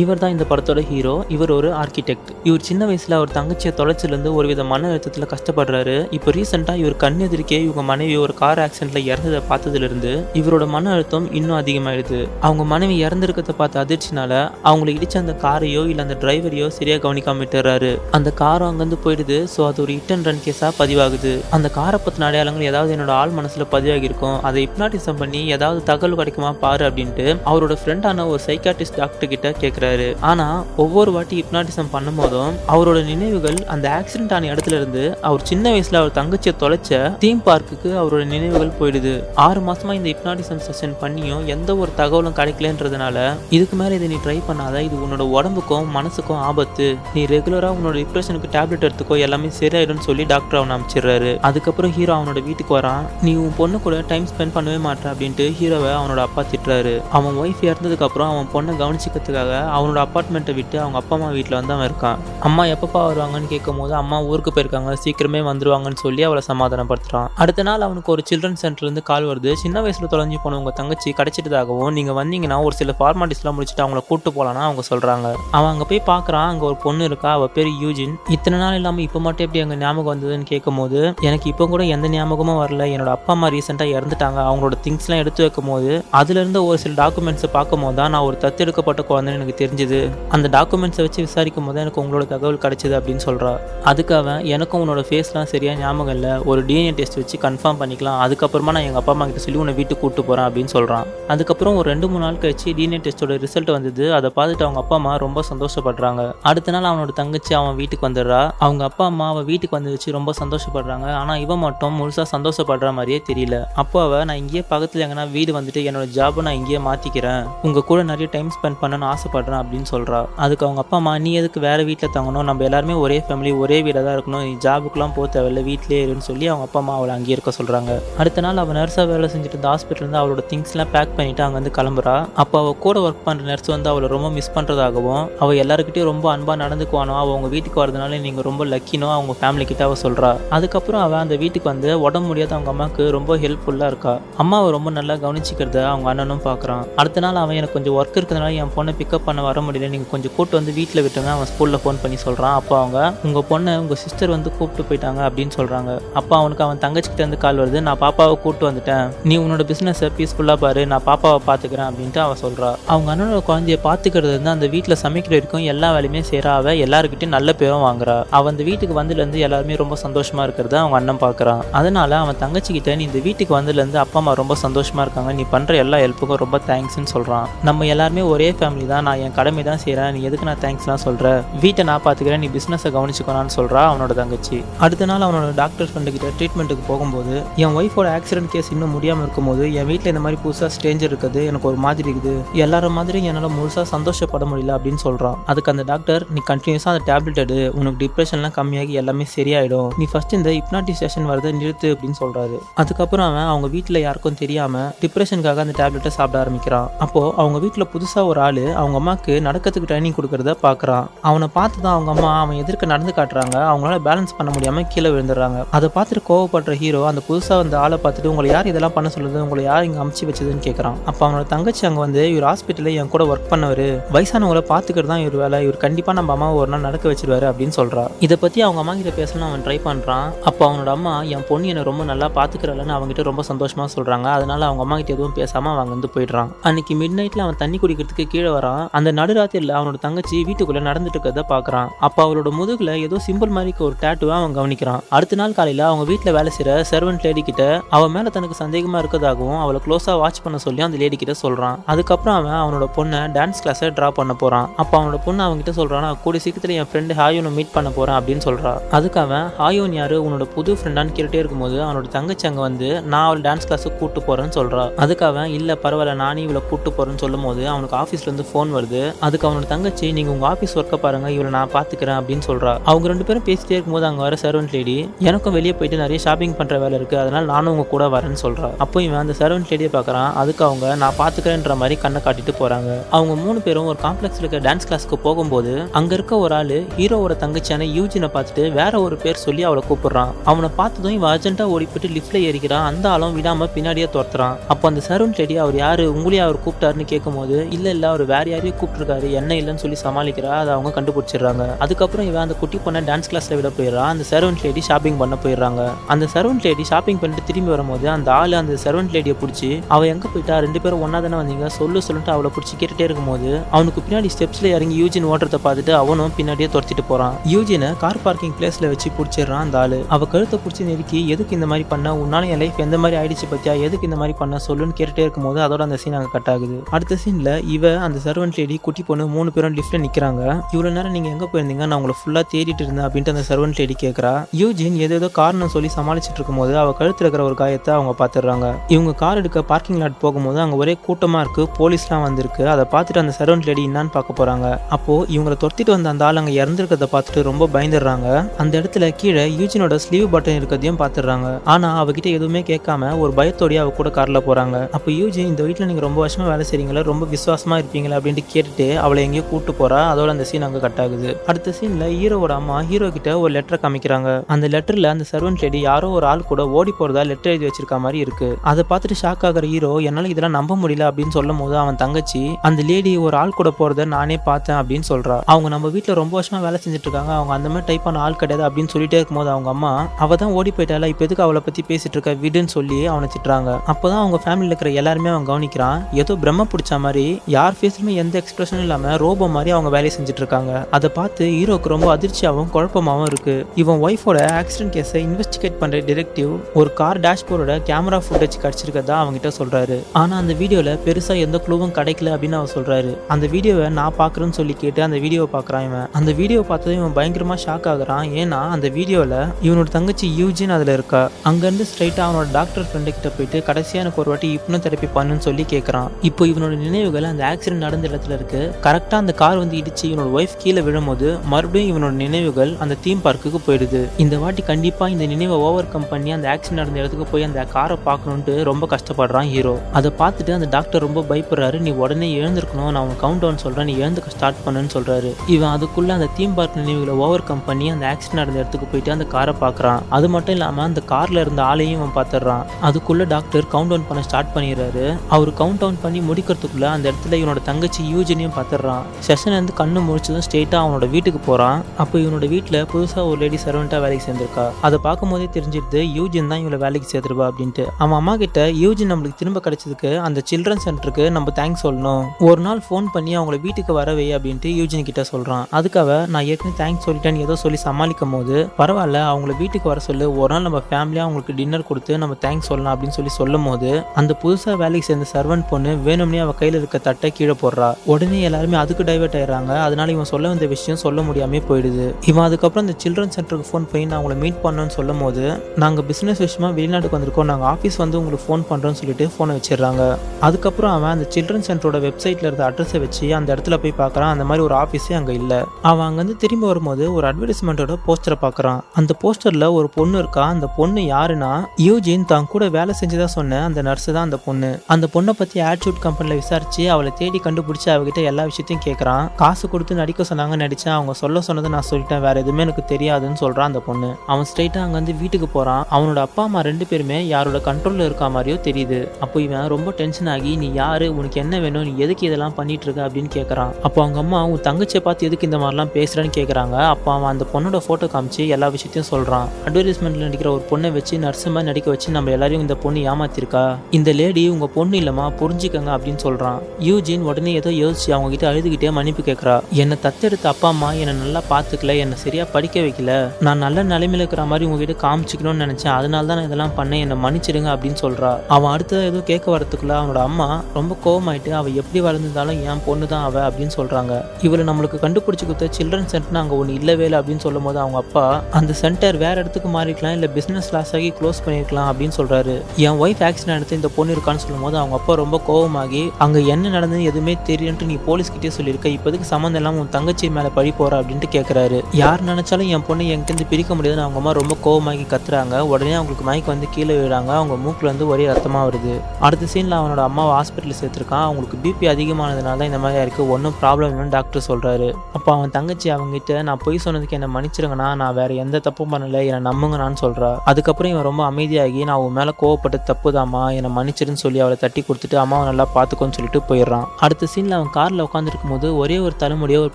இவர் தான் இந்த படத்தோட ஹீரோ இவர் ஒரு ஆர்கிடெக்ட் இவர் சின்ன வயசுல அவர் தங்கச்சியை தொலைச்சிலேருந்து ஒரு வித மன அழுத்தத்தில் கஷ்டப்படுறாரு. இப்போ ரீசெண்டாக இவர் கண் எதிர்க்கே இவங்க மனைவி ஒரு கார் ஆக்சிடென்ட்ல இறந்ததை பார்த்ததுலேருந்து இவரோட மன அழுத்தம் இன்னும் அதிகமாயிடுது. அவங்க மனைவி இறந்திருக்கிறத பார்த்த அதிர்ச்சினால அவங்களை இடிச்ச அந்த காரையோ இல்லை அந்த டிரைவரையோ சரியாக கவனிக்காம விட்டுறாரு. அந்த காரும் அங்கேருந்து போயிடுது. ஸோ அது ஒரு ஹிட் அண்ட் ரன் கேஸாக பதிவாகுது. அந்த காரை பற்றின அடையாளங்கள் ஏதாவது என்னோட ஆள் மனசில் பதிவாகி இருக்கும் அதை ஹிப்னாட்டிசம் பண்ணி ஏதாவது தகவல் கிடைக்குமா பாரு அப்படின்ட்டு அவரோட ஃப்ரெண்டான ஒரு சைக்காட்டிஸ்ட் டாக்டர் கிட்ட கேட்குறாரு ஆனா ஒவ்வொரு வாட்டி ஹிப்னாட்டிசம் பண்ணும்போதும் அவரோட நினைவுகள் அந்த ஆக்சிடென்ட் ஆன இடத்துல இருந்து அவர் சின்ன வயசுல அவர் தங்கச்சியை தொலைச்ச தீம் பார்க்குக்கு அவரோட நினைவுகள் போயிடுது. ஆறு மாசமா இந்த ஹிப்னாட்டிசம் செஷன் பண்ணியும் எந்த ஒரு தகவலும் கிடைக்கலன்றதுனால இதுக்கு மேல இதை நீ ட்ரை பண்ணாத. இது உன்னோட உடம்புக்கும் மனசுக்கும் ஆபத்து. நீ ரெகுலரா உன்னோட டிப்ரெஷனுக்கு டேப்லெட் எடுத்துக்கோ எல்லாமே சரியாயிடும்னு சொல்லி டாக்டர் அவனை அமைச்சிடுறாரு அதுக்கப்புறம் ஹீரோ அவனோட வீட்டுக்கு வரான். நீ உன் பொண்ணு கூட டைம் ஸ்பெண்ட் பண்ணவே மாட்டேன் அப்படின்ட்டு ஹீரோவை அவனோட அப்பா திட்டுறாரு. அவன் ஒய்ஃப் இறந்ததுக்கு அப்புறம் அவன் பொண்ணை கவனிச்சிக்கிறதுக்காக அவனோட அப்பார்ட்மெண்ட்டை விட்டு அவங்க அப்பா அம்மா வீட்டில் வந்து அவன் இருக்கான். அம்மா எப்பப்பா வருவாங்கன்னு கேட்கும் போது அம்மா ஊருக்கு போயிருக்காங்க சீக்கிரமே வந்துருவாங்கன்னு சொல்லி அவளை சமாதானப்படுத்துறான். அடுத்த நாள் அவனுக்கு ஒரு சில்ட்ரன் சென்டர்லேருந்து கால் வருது. சின்ன வயசில் தொலைஞ்சு போன உங்கள் தங்கச்சி கிடைச்சிட்டதாகவும் நீங்கள் வந்தீங்கன்னா ஒரு சில ஃபார்மாலிட்டிஸ்லாம் முடிச்சுட்டு அவங்கள கூட்டு போகலான்னு அவங்க சொல்கிறாங்க அவன் அங்கே போய் பார்க்குறான் அங்கே ஒரு பொண்ணு இருக்கா அவள் பேர் யூஜின். இத்தனை நாள் இல்லாமல் இப்போ மட்டும் எப்படி அங்கே ஞாபகம் வந்ததுன்னு கேட்கும்போது எனக்கு இப்போ கூட எந்த ஞாபகமும் வரல. என்னோட அப்பா அம்மா ரீசெண்டாக இறந்துட்டாங்க. அவங்களோட திங்ஸ்லாம் எடுத்து வைக்கும் போது அதுலேருந்து ஒரு சில டாக்குமெண்ட்ஸை பார்க்கும் போது தான் நான் ஒரு தத்தெடுக்கப்பட்ட குழந்தைன்னு எனக்கு தெரிஞ்சுது. அந்த டாக்குமெண்ட்ஸை வச்சு விசாரிக்கும் போது எனக்கு உங்களோட தகவல் கிடச்சிது அப்படின்னு சொல்கிறா அதுக்கு அவன் எனக்கும் உன்னோட ஃபேஸ்லாம் சரியாக ஞாபகம் இல்லை. ஒரு டிஎன்ஏ டெஸ்ட் வச்சு கன்ஃபார்ம் பண்ணிக்கலாம். அதுக்கப்புறமா நான் எங்கள் அப்பா அம்மா கிட்ட சொல்லி உன்னை வீட்டுக்கு கூட்டு போகிறேன் அப்படின்னு சொல்கிறான் அதுக்கப்புறம் ஒரு ரெண்டு மூணு நாள் கழிச்சு டிஎன்ஏ டெஸ்ட்டோட ரிசல்ட் வந்தது. அதை பார்த்துட்டு அவங்க அப்பா அம்மா ரொம்ப சந்தோஷப்படுறாங்க. அடுத்த நாள் அவனோட தங்கச்சி அவன் வீட்டுக்கு வந்துடுறா. அவங்க அப்பா அம்மா அவன் வீட்டுக்கு வந்து வச்சு ரொம்ப சந்தோஷப்படுறாங்க. ஆனால் இவன் மட்டும் முழுசாக சந்தோஷப்படுற மாதிரியே தெரியல. அப்போ அவ நான் இங்கேயே பக்கத்தில் எங்கன்னா வீடு வந்துட்டு என்னோட ஜாபை நான் இங்கேயே மாற்றிக்கிறேன் உங்கள் கூட நிறைய டைம் ஸ்பெண்ட் பண்ணணும்னு ஆசைப்படுறேன். அப்படின்னு சொல்றா. அதுக்கு அவங்க அப்பா அம்மா நீ எதுக்கு வேற வீட்டில் தங்கணும்? நம்ம எல்லாருமே ஒரே ஃபேமிலி ஒரே வீடாக தான் இருக்கணும். நீ ஜாபுக்குலாம் போக தேவையில்ல வீட்டிலே இருன்னு சொல்லி அவங்க அப்பா அம்மா அவளை அங்கேயே இருக்க சொல்கிறாங்க அடுத்த நாள் அவள் நர்ஸாக வேலை செஞ்சுட்டு இருந்த ஹாஸ்பிட்டல் இருந்து அவளோட திங்ஸ்லாம் பேக் பண்ணிட்டு அங்கே வந்து கிளம்புறா. அப்போ அவள் கூட ஒர்க் பண்ணுற நர்ஸ் வந்து அவளை ரொம்ப மிஸ் பண்ணுறதாகவும் அவள் எல்லாருக்கிட்டையும் ரொம்ப அன்பாக நடந்துக்குவானோ அவள் அவங்க வீட்டுக்கு வரதுனால நீங்கள் ரொம்ப லக்கினோ அவங்க ஃபேமிலி கிட்ட அவள் சொல்கிறா அதுக்கப்புறம் அவள் அந்த வீட்டுக்கு வந்து உடம்பு முடியாத அவங்க அம்மாவுக்கு ரொம்ப ஹெல்ப்ஃபுல்லாக இருக்கா. அம்மாவை ரொம்ப நல்லா கவனிச்சிக்கிறத அவங்க அண்ணனும் பார்க்கறான் அடுத்த நாள் அவன் எனக்கு கொஞ்சம் ஒர்க் இருக்கிறதுனால என் பொண்ணை பிக்கப் பண்ண வர முடியல. நீங்கள் கொஞ்சம் கூட்டு வந்து வீட்டில் விட்டுங்க அவன் ஸ்கூலில் ஃபோன் பண்ணி சொல்கிறான் அப்போ அவங்க உங்கள் பொண்ணை உங்கள் சிஸ்டர் வந்து கூப்பிட்டு போயிட்டாங்க அப்படின்னு சொல்கிறாங்க அப்போ அவனுக்கு அவன் தங்கச்சிக்கிட்ட இருந்து கால் வருது. நான் பாப்பாவை கூப்பிட்டு வந்துட்டேன். நீ உன்னோட பிஸ்னஸை பீஸ்ஃபுல்லாக பாரு. நான் பாப்பாவை பார்த்துக்கிறேன் அப்படின்ட்டு அவன் சொல்கிறா அவங்க அண்ணனோட குழந்தைய பார்த்துக்கிறது வந்து அந்த வீட்டில் சமைக்கிற வரைக்கும் எல்லா வேலையுமே செய்றா. அவ எல்லாருக்கிட்டையும் நல்ல பேரும் வாங்குறா. அவன் அந்த வீட்டுக்கு வந்ததுலேருந்து எல்லாருமே ரொம்ப சந்தோஷமாக இருக்கிறத அவங்க அண்ணன் பார்க்கறான் அதனால அவன் தங்கச்சிக்கிட்ட நீ இந்த வீட்டுக்கு வந்ததுலேருந்து அப்பா அம்மா ரொம்ப சந்தோஷமாக இருக்காங்க. நீ பண்ணுற எல்லா ஹெல்ப்புக்கும் ரொம்ப தேங்க்ஸ்னு சொல்கிறான் நம்ம எல்லாருமே ஒரே ஃபேமிலி தான். நான் என் கடமை தான் செய்கிறேன் நீ எதுக்கு நான் தேங்க்ஸ்லாம் சொல்கிற வீட்டை நான் பார்த்துக்கிறேன் நீ பிஸ்னஸை கவனிச்சுக்கோனான்னு சொல்கிறா அவனோட தங்கச்சி. அடுத்த நாள் அவனோட டாக்டர் ஃப்ரெண்டு கிட்ட ட்ரீட்மெண்ட்டுக்கு போகும்போது என் ஒய்ஃபோட ஆக்சிடென்ட் கேஸ் இன்னும் முடியாமல் இருக்கும்போது என் வீட்டில் இந்த மாதிரி புதுசாக ஸ்டேஞ்சர் இருக்குது எனக்கு ஒரு மாதிரி இருக்குது. எல்லார மாதிரி என்னால் முழுசாக சந்தோஷப்பட முடியல அப்படின்னு சொல்கிறான் அதுக்கு அந்த டாக்டர் நீ கண்டினியூஸாக அந்த டேப்லெட் எடு உனக்கு டிப்ரெஷன்லாம் கம்மியாகி எல்லாமே சரியாயிடும். நீ ஃபஸ்ட் இந்த ஹிப்னாட்டிசேஷன் வரதை நிறுத்து அப்படின்னு சொல்கிறாரு அதுக்கப்புறம் அவன் அவங்க வீட்டில் யாருக்கும் தெரியாமல் டிப்ரெஷனுக்காக அந்த டேப்லெட்டை சாப்பிட ஆரம்பிக்கிறான். அப்போ அவங்க வீட்டில் புதுசாக ஒரு ஆள் அவங்க அம்மா அம்மாவுக்கு நடக்கிறதுக்கு ட்ரைனிங் கொடுக்கறத பார்க்குறான். அவனை பார்த்து தான் அவங்க அம்மா அவன் எதிர்க்க நடந்து காட்டுறாங்க. அவங்களால பேலன்ஸ் பண்ண முடியாமல் கீழே விழுந்துடுறாங்க. அதை பார்த்துட்டு கோவப்படுற ஹீரோ அந்த புதுசாக வந்த ஆளை பார்த்துட்டு உங்களை யார் இதெல்லாம் பண்ண சொல்லுது உங்களை யார் இங்கே அமுச்சு வச்சதுன்னு கேட்குறான் அப்போ அவனோட தங்கச்சி அங்கே வந்து இவர் ஹாஸ்பிட்டலில் என் கூட ஒர்க் பண்ணவர். வயசானவங்களை பார்த்துக்கிறது தான் இவர் வேலை. இவர் கண்டிப்பாக நம்ம அம்மாவை ஒரு நாள் நடக்க வச்சிருவாரு அப்படின்னு சொல்கிறான் இதை பற்றி அவங்க அம்மா கிட்ட பேசணும் அவன் ட்ரை பண்ணுறான் அப்போ அவனோட அம்மா என் பொண்ணு என்னை ரொம்ப நல்லா பாத்துக்கிறலன்னு அவங்ககிட்ட ரொம்ப சந்தோஷமாக சொல்கிறாங்க அதனால அவங்க அம்மா கிட்ட எதுவும் பேசாமல் அவங்க வந்து போயிடுறான். அன்னைக்கு மிட் நைட்டில் அவன் தண்ணி குடிக்கிறதுக்கு கீழே வரான். அந்த நடுராத்திரியில் அவனோட தங்கச்சி வீட்டுக்குள்ள நடந்துட்டு இருக்கிறத பாக்குறான். அப்ப அவளோட முதுகுல ஏதோ சிம்பிள் மாதிரி ஒரு டேட்டுவை அவன் கவனிக்கிறான். அடுத்த நாள் காலையில அவங்க வீட்டுல வேலை செய்யற சர்வெண்ட் லேடி கிட்ட அவன் மேல தனக்கு சந்தேகமா இருக்கதாகவும் அவளை க்ளோஸா வாட்ச் பண்ண சொல்லி அந்த லேடி கிட்ட சொல்றான். அதுக்கப்புறம் அவன் அவனோட பொண்ணை டான்ஸ் கிளாஸை டிரா பண்ண போறான். அப்ப அவனோட பொண்ணு அவங்க கிட்ட சொல்றான் நான் கூடிய சீக்கிரத்துல என் ஃப்ரெண்டு ஹாயோனை மீட் பண்ண போறேன் அப்படின்னு சொல்கிறான் அதுக்கு அவன் ஹாயோன் யாரு? உன்னோட புது ஃப்ரெண்டான்னு கேட்டுட்டே இருக்கும்போது அவனோட தங்கச்சி அங்க வந்து நான் அவள் டான்ஸ் கிளாஸுக்கு கூட்டு போறேன்னு சொல்கிறான் அதுக்கு அவன் இல்ல பரவாயில்ல நானே இவளை கூட்டு போறேன்னு சொல்லும் போது அவனுக்கு ஆஃபீஸ்லேருந்து ஃபோன் வருது. அதுக்கு அவனோட தங்கச்சி நீங்க உங்க ஆஃபீஸ் ஒர்க்கை பாருங்க இவளை நான் பாத்துக்கிறேன் அப்படின்னு சொல்றா. அவங்க ரெண்டு பேரும் பேசிட்டே இருக்கும்போது அங்க வர சர்வெண்ட் லேடி எனக்கும் வெளியே போயிட்டு நிறைய ஷாப்பிங் பண்ற வேலை இருக்கு அதனால நானும் உங்க கூட வரேன்னு சொல்றா. அப்போ இவன் அந்த சர்வெண்ட் லேடியை பார்க்குறான் அதுக்கு அவங்க நான் பாத்துக்கிறேன்ற மாதிரி கண்ணை காட்டிட்டு போறாங்க. அவங்க மூணு பேரும் ஒரு காம்ப்ளெக்ஸ்ல இருக்க டான்ஸ் கிளாஸ்க்கு போகும்போது அங்க இருக்க ஒரு ஆளு ஹீரோவோட தங்கச்சியான யூஜினை பார்த்துட்டு வேற ஒரு பேர் சொல்லி அவளை கூப்பிடுறான். அவனை பார்த்ததும் இவன் அர்ஜென்ட்டா ஓடி போயிட்டு லிஃப்ட்ல ஏறிக்கிறான். அந்த ஆளும் விடாம பின்னாடியே துரத்துறான். அப்போ அந்த சர்வெண்ட் லேடி அவர் யாரு? உங்களையும் அவர் கூப்பிட்டாருன்னு கேட்கும்போது இல்ல இல்ல அவர் வேற யாரையும் கூப்பிட்டுருக்காரு என்ன இல்லைன்னு சொல்லி சமாளிக்கிறா அதை அவங்க கண்டுபிடிச்சிடுறாங்க. அதுக்கப்புறம் இவன் அந்த குட்டி பொண்ணை டான்ஸ் கிளாஸில் விட போயிடுறான். அந்த சர்வன்ட் லேடி ஷாப்பிங் பண்ண போயிடுறாங்க. அந்த சர்வன்ட் லேடி ஷாப்பிங் பண்ணிட்டு திரும்பி வரும்போது அந்த ஆள் அந்த சர்வன்ட் லேடியை பிடிச்சி அவள் எங்கே போயிட்டா? ரெண்டு பேரும் ஒன்றா தானே வந்தீங்க? சொல்லு சொல்லிட்டு அவளை பிடிச்சி கேட்டுட்டே இருக்கும்போது அவனுக்கு பின்னாடி ஸ்டெப்ஸில் இறங்கி யூஜின் ஓட்டுறதை பார்த்துட்டு அவனும் பின்னாடியே துரத்திட்டு போறான். யூஜினை கார் பார்க்கிங் பிளேஸில் வச்சு பிடிச்சிடுறான் அந்த ஆள். அவள் கழுத்தை பிடிச்சி நெருக்கி எதுக்கு இந்த மாதிரி பண்ண? உன்னால என் லைஃப் எந்த மாதிரி ஆயிடுச்சு பத்தியா? எதுக்கு இந்த மாதிரி பண்ண? சொல்லுன்னு கேட்டுட்டே இருக்கும்போது அதோட அந்த சீன் அங்கே கட் ஆகுது. அடுத்த சீனில் இவ அந்த சர்வன்ட் லேடி குட்டி பொண்ணு மூணு பேரும் லிஃப்ட்ல நிக்கிறாங்க. இவ்வளவு நேரம் நீங்க எங்க போயிருந்தீங்க? நான் உங்களை ஃபுல்லா தேடிட்டு இருந்தேன் அப்படின்ட்டு அந்த சர்வன்ட் லேடி கேக்குறா. யூஜின் ஏதோ ஏதோ காரணம் சொல்லி சமாளிச்சிட்டு இருக்கும்போது அவ கழுத்துல இருக்கிற ஒரு காயத்தை அவங்க பாத்துடுறாங்க இவங்க கார் எடுக்க பார்க்கிங் லாட் போகும்போது அங்க ஒரே கூட்டமா இருக்கு போலீஸ்லாம் வந்திருக்கு. அதை பார்த்துட்டு அந்த சர்வன்ட் லேடி என்னன்னு பார்க்க போறாங்க. அப்போ இவங்களை துரத்திட்டு வந்த அந்த ஆள் அங்க இறந்துருக்கிறத பார்த்துட்டு ரொம்ப பயந்துடுறாங்க. அந்த இடத்துல கீழே யூஜினோட ஸ்லீவ் பட்டன் இருக்கிறதையும் பார்த்துடுறாங்க. ஆனா அவகிட்ட எதுவுமே கேட்காம ஒரு பயத்தோடய அவ கூட கார்ல போறாங்க. அப்போ யூஜின் இந்த வீட்டில் நீங்க ரொம்ப வருஷமா வேலை செய்றீங்களா ரொம்ப விசுவாசமா இருப்பீங்களா அப்படின்ட்டு கேட்டுட்டு அவளை எங்கேயோ கூட்டு போறா. அதோட அந்த சீன் அங்க கட் ஆகுது. அடுத்த சீன்ல ஹீரோவோட அம்மா ஹீரோ கிட்ட ஒரு லெட்டரை காமிக்கிறாங்க. அந்த லெட்டர்ல அந்த சர்வன்ட் லேடி யாரோ ஒரு ஆள் கூட ஓடி போறதா லெட்டர் எழுதி வச்சிருக்க மாதிரி இருக்கு. அதை பார்த்துட்டு ஷாக் ஆகிற ஹீரோ என்னால இதெல்லாம் நம்ப முடியல அப்படின்னு சொல்லும் போது அவன் தங்கச்சி அந்த லேடி ஒரு ஆள் கூட போறத நானே பார்த்தேன் அப்படின்னு சொல்றா. அவங்க நம்ம வீட்டுல ரொம்ப வருஷமா வேலை செஞ்சுட்டு இருக்காங்க. அவங்க அந்த மாதிரி டைப் ஆன ஆள் கிடையாது அப்படின்னு சொல்லிட்டே இருக்கும்போது அவங்க அம்மா அவ தான் ஓடி போயிட்டால இப்போ எதுக்கு அவளை பத்தி பேசிட்டு இருக்க? விடுன்னு சொல்லி அவனை திட்டுறாங்க. அப்பதான் அவங்க ஃபேமிலியில் இருக்கிற எல்லாருமே அவன் கவனிக்கிறான். ஏதோ பிரம்ம பிடிச்ச மாதிரி யார் ஃபேஸ்லுமே எந்த எக்ஸ்பிரஷனும் இல்லாமல் ரோபோ மாதிரி அவங்க வேலையை செஞ்சுட்டு இருக்காங்க அதை பார்த்து ஹீரோக்கு ரொம்ப அதிர்ச்சியாகவும் குழப்பமாகவும் இருக்கு. இவன் ஒய்ஃபோட ஆக்சிடென்ட் கேஸை இன்வெஸ்டிகேட் பண்ணுற டிரெக்டிவ் ஒரு கார் டேஷ்போர்டோட கேமரா ஃபுட்டேஜ் கிடைச்சிருக்கதா அவங்ககிட்ட சொல்றாரு. ஆனா அந்த வீடியோல பெருசா எந்த குழுவும் கிடைக்கல அப்படின்னு அவர் சொல்றாரு. அந்த வீடியோவை நான் பாக்குறேன்னு சொல்லி கேட்டு அந்த வீடியோவை பாக்குறான் இவன். அந்த வீடியோ பார்த்ததும் இவன் பயங்கரமா ஷாக் ஆகுறான். ஏன்னா அந்த வீடியோல இவனோட தங்கச்சி யூஜின் அதுல இருக்கா. அங்கிருந்து ஸ்ட்ரைட்டா அவனோட டாக்டர் ஃப்ரெண்டு கிட்ட போயிட்டு கடைசியா எனக்கு ஒரு வாட்டி இப்னோ தெரப்பி பண்ணுன்னு சொல்லி கேட்கறான் இப்போ இவனோட நினைவுகள் அந்த ஆக்சிடென்ட் நடந்த இடத்துல இருக்கு. கரெக்டாக அந்த கார் வந்து இடிச்சு இவனோட ஒய்ஃப் கீழே விழும்போது மறுபடியும் இவனோட நினைவுகள் அந்த தீம் பார்க்குக்கு போயிடுது. இந்த வாட்டி கண்டிப்பாக இந்த நினைவை ஓவர் கம் பண்ணி அந்த ஆக்சிடென்ட் நடந்த இடத்துக்கு போய் அந்த காரை பார்க்கணுன்ட்டு ரொம்ப கஷ்டப்படுறான் ஹீரோ அதை பார்த்துட்டு அந்த டாக்டர் ரொம்ப பயப்படுறாரு. நீ உடனே எழுந்திருக்கணும். நான் அவன் கவுண்ட் டவுன் சொல்கிறேன் நீ எழுந்துக்க ஸ்டார்ட் பண்ணுன்னு சொல்கிறாரு இவன் அதுக்குள்ளே அந்த தீம் பார்க் நினைவுகளை ஓவர் கம் பண்ணி அந்த ஆக்சிடென்ட் நடந்த இடத்துக்கு போயிட்டு அந்த காரை பார்க்குறான். அது மட்டும் இல்லாமல் அந்த காரில் இருந்த ஆளையும் அவன் பார்த்துடுறான். அதுக்குள்ளே டாக்டர் கவுண்ட் டவுன் பண்ண ஸ்டார்ட் பண்ணிடுறாரு. அவர் கவுண்ட் டவுன் பண்ணி முடிக்கிறதுக்குள்ள அந்த இடத்துல இவனோட தங்கச்சி யூஜினியும் பார்த்துடுறான். செஷன் வந்து கண்ணு முடிச்சதும் ஸ்ட்ரெயிட்டாக அவனோட வீட்டுக்கு போகிறான் அப்போ இவனோட வீட்டில் புதுசாக ஒரு லேடி சர்வெண்ட்டாக வேலைக்கு சேர்ந்துருக்கா. அதை பார்க்கும்போதே தெரிஞ்சிருது யூஜின் தான் இவளை வேலைக்கு சேர்த்துருவா அப்படின்ட்டு. அவன் அம்மா கிட்ட யூஜின் நம்மளுக்கு திரும்ப கிடைச்சதுக்கு அந்த சில்ட்ரன் சென்டருக்கு நம்ம தேங்க்ஸ் சொல்லணும். ஒரு நாள் ஃபோன் பண்ணி அவங்கள வீட்டுக்கு வரவே அப்படின்ட்டு யூஜின் கிட்ட சொல்கிறான் அதுக்காக நான் ஏற்கனவே தேங்க்ஸ் சொல்லிட்டேன்னு ஏதோ சொல்லி சமாளிக்கும் போது பரவாயில்ல அவங்கள வீட்டுக்கு வர சொல்லு. ஒரு நாள் நம்ம ஃபேமிலியாக அவங்களுக்கு டின்னர் கொடுத்து நம்ம தேங்க்ஸ் சொல்லலாம் அப்படின்னு சொல்லி சொல்லும் போது அந்த புதுசாக வேலைக்கு சேர்ந்த சர்வன்ட் பொண்ணு வேணும்னே அவள் கையில் இருக்க தட்டை கீழே போடுறா. உடனே எல்லாருமே அதுக்கு டைவர்ட் ஆயிடுறாங்க. அதனால இவன் சொல்ல வந்த விஷயம் சொல்ல முடியாமே போயிடுது. இவன் அதுக்கப்புறம் இந்த சில்ட்ரன் சென்டருக்கு ஃபோன் பண்ணி நான் உங்களை மீட் பண்ணணும்னு சொல்லும் போது நாங்கள் பிஸ்னஸ் விஷயமா வெளிநாட்டுக்கு வந்திருக்கோம். நாங்கள் ஆஃபீஸ் வந்து உங்களுக்கு ஃபோன் பண்ணுறோன்னு சொல்லிட்டு ஃபோனை வச்சிடுறாங்க. அதுக்கப்புறம் அவன் அந்த சில்ட்ரன் சென்டரோட வெப்சைட்ல இருந்த அட்ரஸை வச்சு அந்த இடத்துல போய் பார்க்குறான். அந்த மாதிரி ஒரு ஆஃபீஸே அங்கே இல்லை. அவன் அங்கேருந்து திரும்பி வரும்போது ஒரு அட்வர்டைஸ்மெண்ட்டோட போஸ்டரை பார்க்குறான். அந்த போஸ்டரில் ஒரு பொண்ணு இருக்கா? அந்த பொண்ணு யாருன்னா யூஜின் தான் கூட வேலை செஞ்சதா சொன்ன அந்த நர்ஸு தான் அந்த பொண்ணு. அந்த பொண்ணை பற்றி ஆட்சூட் கம்பெனியில் விசாரிச்சு அவளை தேடி கண்டுபிடிச்சு அவகிட்ட எல்லா விஷயத்தையும் கேட்குறான் காசு கொடுத்து நடிக்க சொன்னாங்க நடிச்சேன் அவங்க சொல்ல சொன்னதை நான் சொல்லிட்டேன். வேற எதுவுமே எனக்கு தெரியாதுன்னு சொல்கிறான் அந்த பொண்ணு. அவன் ஸ்ட்ரைட்டாக அங்கேருந்து வந்து வீட்டுக்கு போகிறான் அவனோட அப்பா அம்மா ரெண்டு பேருமே யாரோட கண்ட்ரோலில் இருக்கா மாதிரியோ தெரியுது. அப்போ இவன் ரொம்ப டென்ஷன் ஆகி நீ யாரு? உனக்கு என்ன வேணும்? நீ எதுக்கு இதெல்லாம் பண்ணிட்டு இருக்க? அப்படின்னு கேட்குறான் அப்போ அவங்க அம்மா உன் தங்கச்சியை பார்த்து எதுக்கு இந்த மாதிரிலாம் பேசுகிறேன்னு கேட்குறாங்க அப்போ அவன் அந்த பொண்ணோட ஃபோட்டோ காமிச்சு எல்லா விஷயத்தையும் சொல்கிறான் அட்வர்டைஸ்மெண்ட்டில் நடிக்கிற ஒரு பொண்ணை வச்சு நர்ஸ் மாதிரி நடிக்க வச்சு நம்ம எல்லாரையும் இந்த பொண்ணு ஏமாத்திருக்கா? இந்த லேடி உங்கள் பொண்ணு இல்லைம்மா புரிஞ்சுக்கங்க அப்படின்னு சொல்கிறான் யூஜின் உடனே ஏதோ அவங்க கிட்ட அழுதுகிட்டே மன்னிப்பு கேட்கறா என்னை தத்தெடுத்த அப்பா அம்மா என்னை நல்லா பார்த்துக்கல என்னை சரியா படிக்க வைக்கல. நான் நல்ல நிலைமையில இருக்கிற மாதிரி உங்ககிட்ட காமிச்சிக்கணும்னு நினைச்சேன். அதனால தான் நான் இதெல்லாம் பண்ணேன். என்னை மன்னிச்சிடுங்க அப்படின்னு சொல்றா. அவன் அடுத்ததாக ஏதோ கேட்க வரத்துக்குள்ள அவனோட அம்மா ரொம்ப கோவமாயிட்டு அவ எப்படி வளர்ந்துருந்தாலும் என் பொண்ணு தான் அவ அப்படின்னு சொல்றாங்க. இவளை நம்மளுக்கு கண்டுபிடிச்சு கொடுத்த சில்ட்ரன் சென்டர் அங்க ஒன்று இல்லவே இல்லை அப்படின்னு சொல்லும் போது அவங்க அப்பா அந்த சென்டர் வேற இடத்துக்கு மாறிக்கலாம் இல்ல பிசினஸ் லாஸ் ஆகி க்ளோஸ் பண்ணிருக்கலாம் அப்படின்னு சொல்றாரு. என் ஒய்ஃப் ஆக்சிடென்ட் எடுத்து இந்த பொண்ணு இருக்கான்னு சொல்லும் போது அவங்க அப்பா ரொம்ப கோவமாகி அங்க என்ன நடந்தது எதுவுமே போட்டு நீ போலீஸ்கிட்டே சொல்லியிருக்க. இப்போதுக்கு சம்மந்தம் இல்லாமல் உன் தங்கச்சி மேலே பழி போகிறா அப்படின்ட்டு கேட்கறாரு யார் நினச்சாலும் என் பொண்ணை எங்கேருந்து பிரிக்க முடியாதுன்னு அவங்க அம்மா ரொம்ப கோவமாகி கத்துறாங்க. உடனே அவங்களுக்கு மயக்க வந்து கீழே விழுறாங்க. அவங்க மூக்கில் வந்து ஒரே ரத்தமாக வருது. அடுத்த சீனில் அவனோட அம்மாவை ஹாஸ்பிட்டலில் சேர்த்துருக்கான். அவங்களுக்கு பிபி அதிகமானதுனால தான் இந்த மாதிரி இருக்குது ஒன்றும் ப்ராப்ளம் இல்லைன்னு டாக்டர் சொல்கிறாரு அப்போ அவன் தங்கச்சி அவங்ககிட்ட நான் பொய் சொன்னதுக்கு என்னை மன்னிச்சிருங்கண்ணா. நான் வேறு எந்த தப்பும் பண்ணலை. என்னை நம்புங்கண்ணான்னு சொல்கிறா அதுக்கப்புறம் இவன் ரொம்ப அமைதியாகி நான் உன் மேலே கோவப்பட்டு தப்புதாம்மா. என்னை மன்னிச்சிருன்னு சொல்லி அவளை தட்டி கொடுத்துட்டு அம்மாவை நல்லா பார்த்துக்கோன்னு சொல்லிட்டு போயிடுறான். அடுத்த சீனில் அவன் காரில் உட்காந்துருக்கும் போது ஒரே ஒரு தலைமுடியை ஒரு